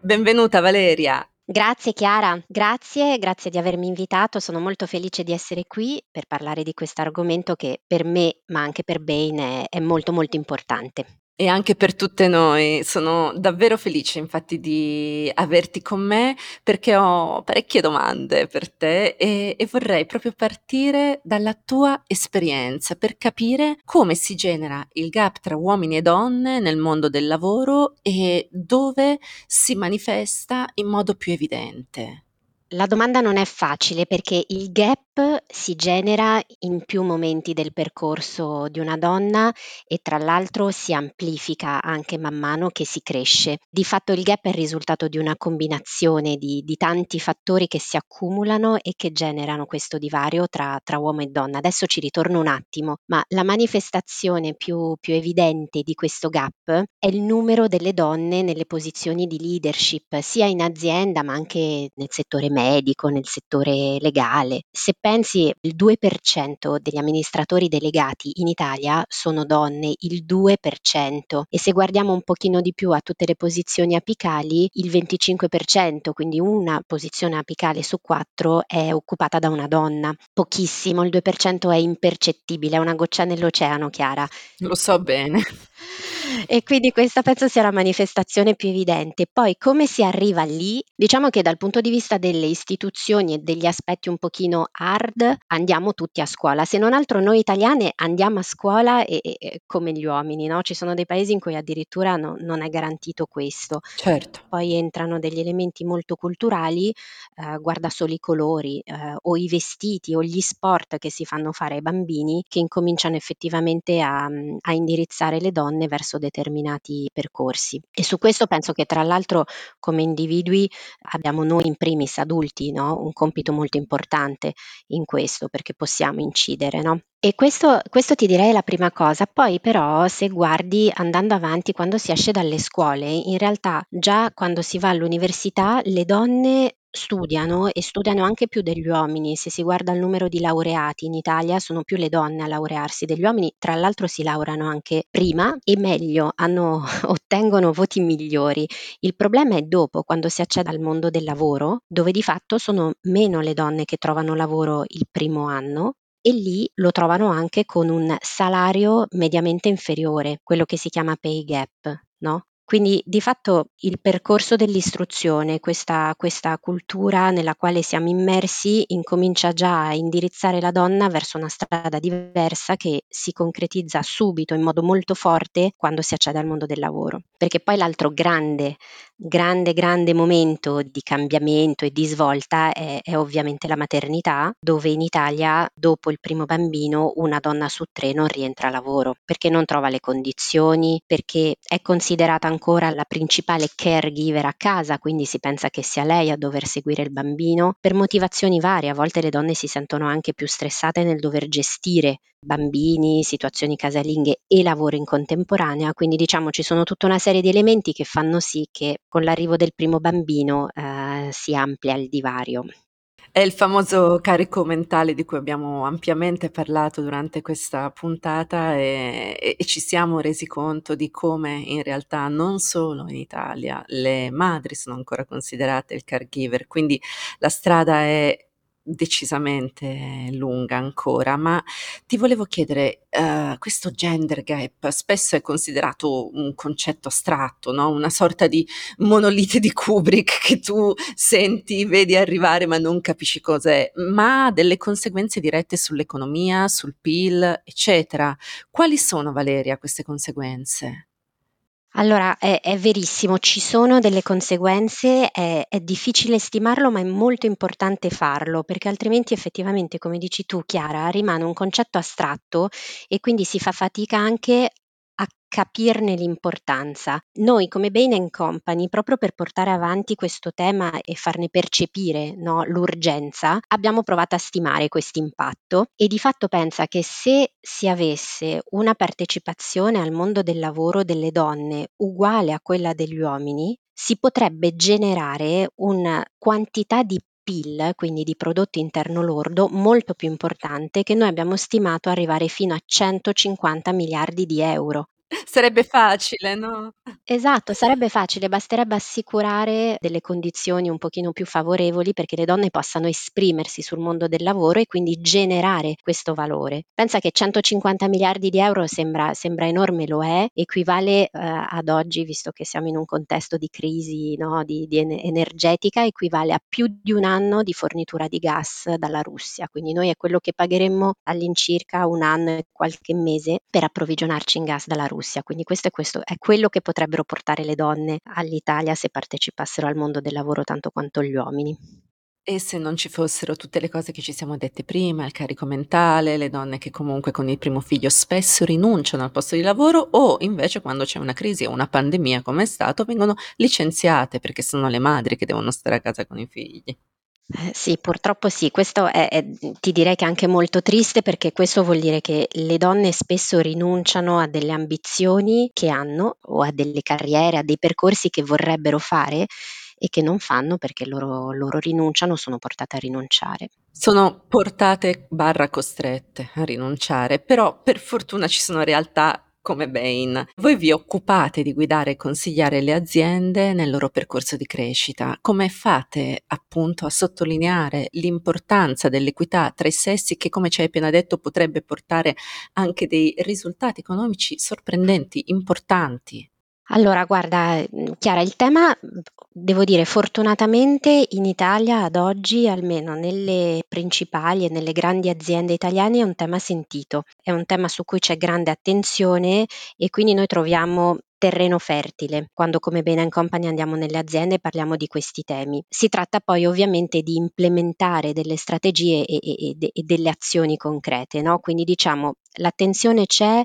Benvenuta Valeria. Grazie Chiara, grazie, grazie di avermi invitato. Sono molto felice di essere qui per parlare di questo argomento che per me, ma anche per Bain, è, è molto molto importante. E anche per tutte noi. Sono davvero felice infatti di averti con me perché ho parecchie domande per te e, e, vorrei proprio partire dalla tua esperienza per capire come si genera il gap tra uomini e donne nel mondo del lavoro e dove si manifesta in modo più evidente. La domanda non è facile perché il gap si genera in più momenti del percorso di una donna e tra l'altro si amplifica anche man mano che si cresce. Di fatto il gap è il risultato di una combinazione di, di tanti fattori che si accumulano e che generano questo divario tra, tra, uomo e donna. Adesso ci ritorno un attimo, ma la manifestazione più, più evidente di questo gap è il numero delle donne nelle posizioni di leadership, sia in azienda ma anche nel settore medico, nel settore legale. Se pensi, il 2% degli amministratori delegati in Italia sono donne, il 2%, e se guardiamo un pochino di più a tutte le posizioni apicali, il 25%, quindi una posizione apicale su quattro è occupata da una donna. Pochissimo, il 2% è impercettibile, è una goccia nell'oceano, Chiara. Lo so bene. (laughs) E quindi questa penso sia la manifestazione più evidente. Poi come si arriva lì? Diciamo che dal punto di vista delle istituzioni e degli aspetti un pochino hard andiamo tutti a scuola. Se non altro noi italiane andiamo a scuola e, e, come gli uomini, no? Ci sono dei paesi in cui addirittura no, non è garantito questo. Certo. Poi entrano degli elementi molto culturali, eh, guarda solo i colori eh, o i vestiti o gli sport che si fanno fare ai bambini che incominciano effettivamente a, a indirizzare le donne verso determinati percorsi. E su questo penso che tra l'altro come individui abbiamo noi in primis adulti no? un compito molto importante in questo perché possiamo incidere. No? E questo, questo ti direi la prima cosa. Poi però se guardi andando avanti quando si esce dalle scuole, in realtà già quando si va all'università le donne studiano e studiano anche più degli uomini. Se si guarda il numero di laureati in Italia, sono più le donne a laurearsi degli uomini, tra l'altro si laureano anche prima e meglio, hanno, (laughs) ottengono voti migliori. Il problema è dopo, quando si accede al mondo del lavoro, dove di fatto sono meno le donne che trovano lavoro il primo anno e lì lo trovano anche con un salario mediamente inferiore, quello che si chiama pay gap, no? Quindi di fatto il percorso dell'istruzione, questa, questa, cultura nella quale siamo immersi, incomincia già a indirizzare la donna verso una strada diversa che si concretizza subito in modo molto forte quando si accede al mondo del lavoro. Perché poi l'altro grande, grande, grande momento di cambiamento e di svolta è, è ovviamente la maternità, dove in Italia dopo il primo bambino una donna su tre non rientra a lavoro perché non trova le condizioni, perché è considerata ancora la principale caregiver a casa, quindi si pensa che sia lei a dover seguire il bambino, per motivazioni varie, a volte le donne si sentono anche più stressate nel dover gestire bambini, situazioni casalinghe e lavoro in contemporanea, quindi diciamo ci sono tutta una serie di elementi che fanno sì che con l'arrivo del primo bambino eh, si amplia il divario. È il famoso carico mentale di cui abbiamo ampiamente parlato durante questa puntata e, e, ci siamo resi conto di come in realtà non solo in Italia le madri sono ancora considerate il caregiver, quindi la strada è decisamente lunga ancora, ma ti volevo chiedere, uh, questo gender gap spesso è considerato un concetto astratto, no? una sorta di monolite di Kubrick che tu senti, vedi arrivare ma non capisci cos'è, ma ha delle conseguenze dirette sull'economia, sul PIL, eccetera. Quali sono, Valeria, queste conseguenze? Allora, è, è verissimo, ci sono delle conseguenze, è, è difficile stimarlo, ma è molto importante farlo, perché altrimenti effettivamente, come dici tu, Chiara, rimane un concetto astratto e quindi si fa fatica anche a capirne l'importanza. Noi come Bain Company, proprio per portare avanti questo tema e farne percepire no, l'urgenza, abbiamo provato a stimare questo impatto e di fatto pensa che se si avesse una partecipazione al mondo del lavoro delle donne uguale a quella degli uomini, si potrebbe generare una quantità di PIL, quindi di prodotto interno lordo, molto più importante che noi abbiamo stimato arrivare fino a 150 miliardi di euro. Sarebbe facile, no? Esatto, sarebbe facile, basterebbe assicurare delle condizioni un pochino più favorevoli perché le donne possano esprimersi sul mondo del lavoro e quindi generare questo valore. Pensa che 150 miliardi di euro sembra, sembra enorme, lo è, equivale eh, ad oggi, visto che siamo in un contesto di crisi no, di, di energetica, equivale a più di un anno di fornitura di gas dalla Russia. Quindi noi è quello che pagheremmo all'incirca un anno e qualche mese per approvvigionarci in gas dalla Russia. Russia. Quindi questo è, questo è quello che potrebbero portare le donne all'Italia se partecipassero al mondo del lavoro tanto quanto gli uomini. E se non ci fossero tutte le cose che ci siamo dette prima, il carico mentale, le donne che comunque con il primo figlio spesso rinunciano al posto di lavoro o invece quando c'è una crisi o una pandemia come è stato vengono licenziate perché sono le madri che devono stare a casa con i figli. Eh, sì, purtroppo sì, questo è, è, ti direi che è anche molto triste perché questo vuol dire che le donne spesso rinunciano a delle ambizioni che hanno o a delle carriere, a dei percorsi che vorrebbero fare e che non fanno perché loro, loro rinunciano sono portate a rinunciare. Sono portate barra costrette a rinunciare, però per fortuna ci sono realtà come Bain. Voi vi occupate di guidare e consigliare le aziende nel loro percorso di crescita. Come fate appunto a sottolineare l'importanza dell'equità tra i sessi che, come ci hai appena detto, potrebbe portare anche dei risultati economici sorprendenti, importanti? Allora, guarda, mhmm, Chiara, il tema, devo dire, fortunatamente in Italia ad oggi, almeno nelle principali e nelle grandi aziende italiane, è un tema sentito, è un tema su cui c'è grande attenzione e quindi noi troviamo terreno fertile quando come Bain Company andiamo nelle aziende e parliamo di questi temi. Si tratta poi ovviamente di implementare delle strategie e, e, e delle azioni concrete, no? quindi diciamo l'attenzione c'è,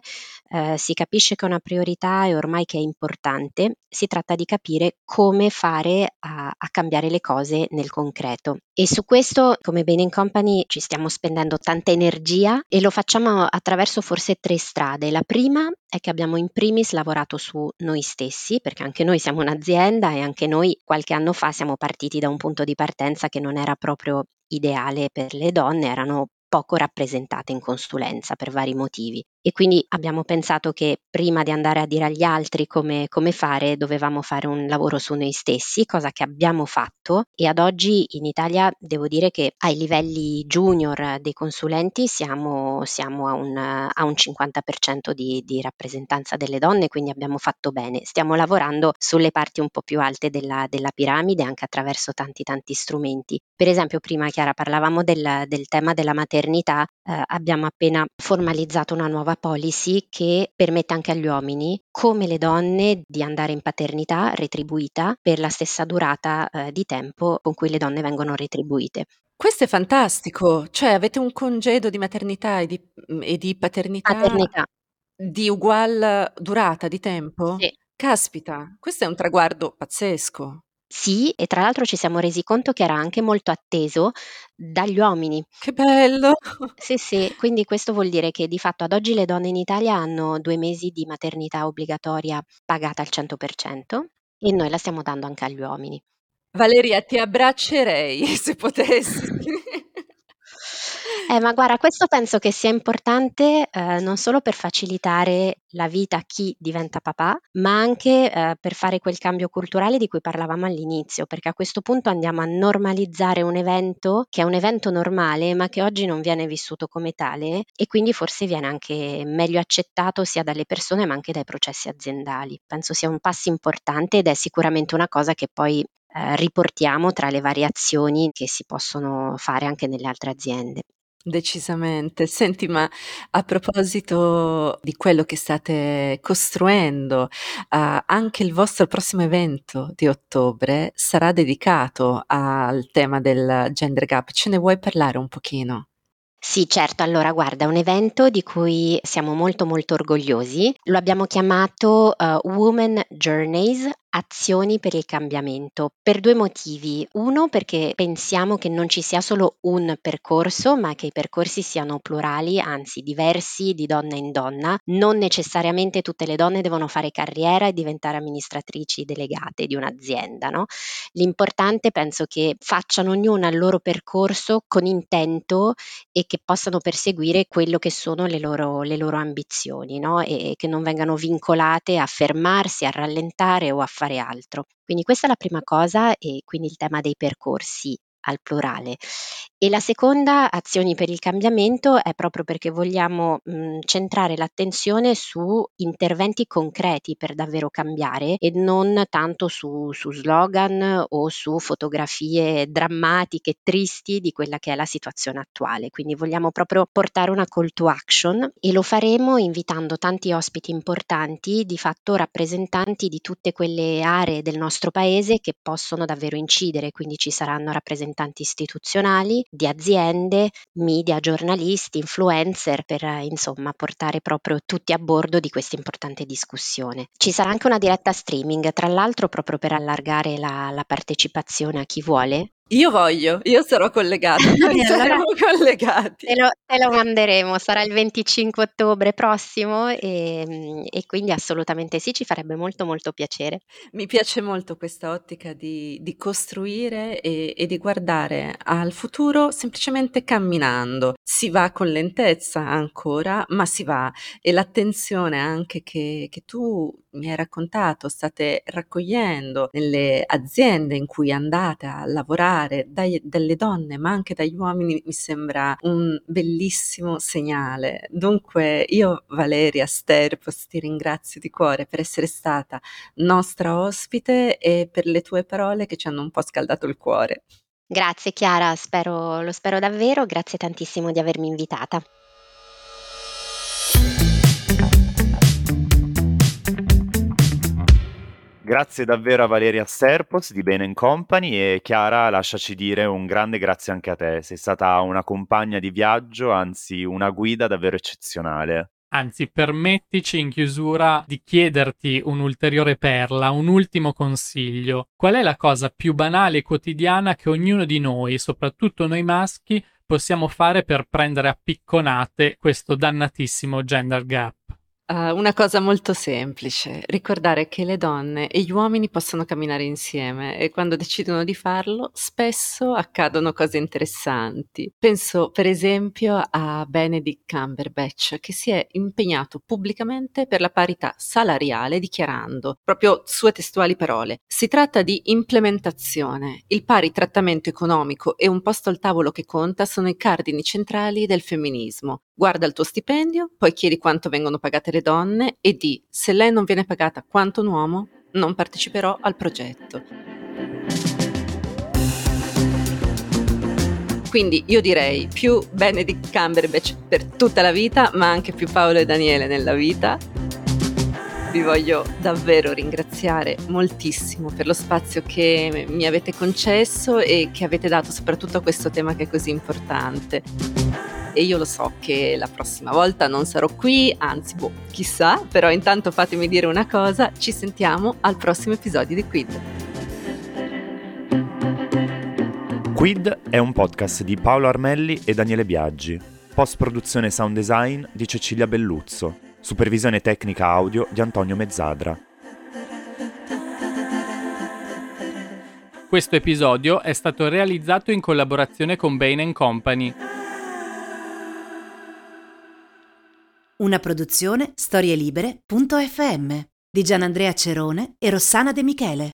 eh, si capisce che è una priorità e ormai che è importante, si tratta di capire come fare a, a cambiare le cose nel concreto. E su questo, come Bain Company, ci stiamo spendendo tanta energia e lo facciamo attraverso forse tre strade. La prima è che abbiamo in primis lavorato su noi stessi, perché anche noi siamo un'azienda e anche noi qualche anno fa siamo partiti da un punto di partenza che non era proprio ideale per le donne, erano poco rappresentate in consulenza per vari motivi. E quindi abbiamo pensato che prima di andare a dire agli altri come, come fare dovevamo fare un lavoro su noi stessi, cosa che abbiamo fatto e ad oggi in Italia devo dire che ai livelli junior dei consulenti siamo, siamo a, un, a, un, 50% di, di, rappresentanza delle donne, quindi abbiamo fatto bene. Stiamo lavorando sulle parti un po' più alte della, della piramide anche attraverso tanti tanti strumenti. Per esempio prima Chiara parlavamo del, del tema della maternità, eh, abbiamo appena formalizzato una nuova policy che permette anche agli uomini, come le donne, di andare in paternità retribuita per la stessa durata eh, di tempo con cui le donne vengono retribuite. Questo è fantastico, cioè avete un congedo di maternità e di, mm, e di paternità, paternità di ugual durata di tempo? Sì. Caspita, questo è un traguardo pazzesco. Sì, e tra l'altro ci siamo resi conto che era anche molto atteso dagli uomini. Che bello! Sì, sì, quindi questo vuol dire che di fatto ad oggi le donne in Italia hanno due mesi di maternità obbligatoria pagata al 100% e noi la stiamo dando anche agli uomini. Valeria, ti abbraccerei (laughs) se potessi. Eh, ma guarda, questo penso che sia importante eh, non solo per facilitare la vita a chi diventa papà, ma anche eh, per fare quel cambio culturale di cui parlavamo all'inizio, perché a questo punto andiamo a normalizzare un evento che è un evento normale, ma che oggi non viene vissuto come tale e quindi forse viene anche meglio accettato sia dalle persone ma anche dai processi aziendali. Penso sia un passo importante ed è sicuramente una cosa che poi eh, riportiamo tra le variazioni che si possono fare anche nelle altre aziende. Decisamente. Senti, ma a proposito di quello che state costruendo, uh, anche il vostro prossimo evento di ottobre sarà dedicato al tema del gender gap. Ce ne vuoi parlare un pochino? Sì, certo. Allora, guarda, un evento di cui siamo molto molto orgogliosi. Lo abbiamo chiamato uh, Women Journeys azioni per il cambiamento per due motivi. Uno, perché pensiamo che non ci sia solo un percorso, ma che i percorsi siano plurali, anzi diversi di donna in donna. Non necessariamente tutte le donne devono fare carriera e diventare amministratrici delegate di un'azienda. No? L'importante penso che facciano ognuna il loro percorso con intento e che possano perseguire quello che sono le loro, le loro ambizioni no? e che non vengano vincolate a fermarsi, a rallentare o a fare altro. Quindi questa è la prima cosa e quindi il tema dei percorsi al plurale. E la seconda, azioni per il cambiamento, è proprio perché vogliamo mh, centrare l'attenzione su interventi concreti per davvero cambiare e non tanto su, su slogan o su fotografie drammatiche, tristi di quella che è la situazione attuale. Quindi vogliamo proprio portare una call to action e lo faremo invitando tanti ospiti importanti, di fatto rappresentanti di tutte quelle aree del nostro paese che possono davvero incidere, quindi ci saranno rappresentanti istituzionali, di aziende, media, giornalisti, influencer per insomma portare proprio tutti a bordo di questa importante discussione. Ci sarà anche una diretta streaming, tra l'altro proprio per allargare la, la partecipazione a chi vuole, io voglio, io sarò collegata, (laughs) noi saremo collegati. Te lo, te lo, manderemo, sarà il 25 ottobre prossimo e, e, quindi assolutamente sì, ci farebbe molto molto piacere. Mi piace molto questa ottica di, di costruire e, e, di guardare al futuro semplicemente camminando. Si va con lentezza ancora, ma si va e l'attenzione anche che, che tu mi hai raccontato, state raccogliendo nelle aziende in cui andate a lavorare dai, dalle donne ma anche dagli uomini mi sembra un bellissimo segnale. Dunque io Valeria Sterpos ti ringrazio di cuore per essere stata nostra ospite e per le tue parole che ci hanno un po' scaldato il cuore. Grazie Chiara, spero, lo spero davvero, grazie tantissimo di avermi invitata. Grazie davvero a Valeria Serpos di Bene Company e Chiara, lasciaci dire un grande grazie anche a te. Sei stata una compagna di viaggio, anzi una guida davvero eccezionale. Anzi, permettici in chiusura di chiederti un'ulteriore perla, un ultimo consiglio. Qual è la cosa più banale e quotidiana che ognuno di noi, soprattutto noi maschi, possiamo fare per prendere a picconate questo dannatissimo gender gap? Uh, una cosa molto semplice, ricordare che le donne e gli uomini possono camminare insieme e quando decidono di farlo spesso accadono cose interessanti. Penso per esempio a Benedict Cumberbatch che si è impegnato pubblicamente per la parità salariale dichiarando, proprio sue testuali parole, si tratta di implementazione, il pari trattamento economico e un posto al tavolo che conta sono i cardini centrali del femminismo. Guarda il tuo stipendio, poi chiedi quanto vengono pagate le donne e di se lei non viene pagata quanto un uomo, non parteciperò al progetto. Quindi io direi più Benedict Cumberbatch per tutta la vita, ma anche più Paolo e Daniele nella vita. Vi voglio davvero ringraziare moltissimo per lo spazio che mi avete concesso e che avete dato soprattutto a questo tema che è così importante. E io lo so che la prossima volta non sarò qui, anzi, boh, chissà, però intanto fatemi dire una cosa, ci sentiamo al prossimo episodio di Quid. Quid è un podcast di Paolo Armelli e Daniele Biaggi, post produzione sound design di Cecilia Belluzzo, supervisione tecnica audio di Antonio Mezzadra. Questo episodio è stato realizzato in collaborazione con Bain Company. Una produzione storielibere.fm di Gianandrea Cerone e Rossana De Michele.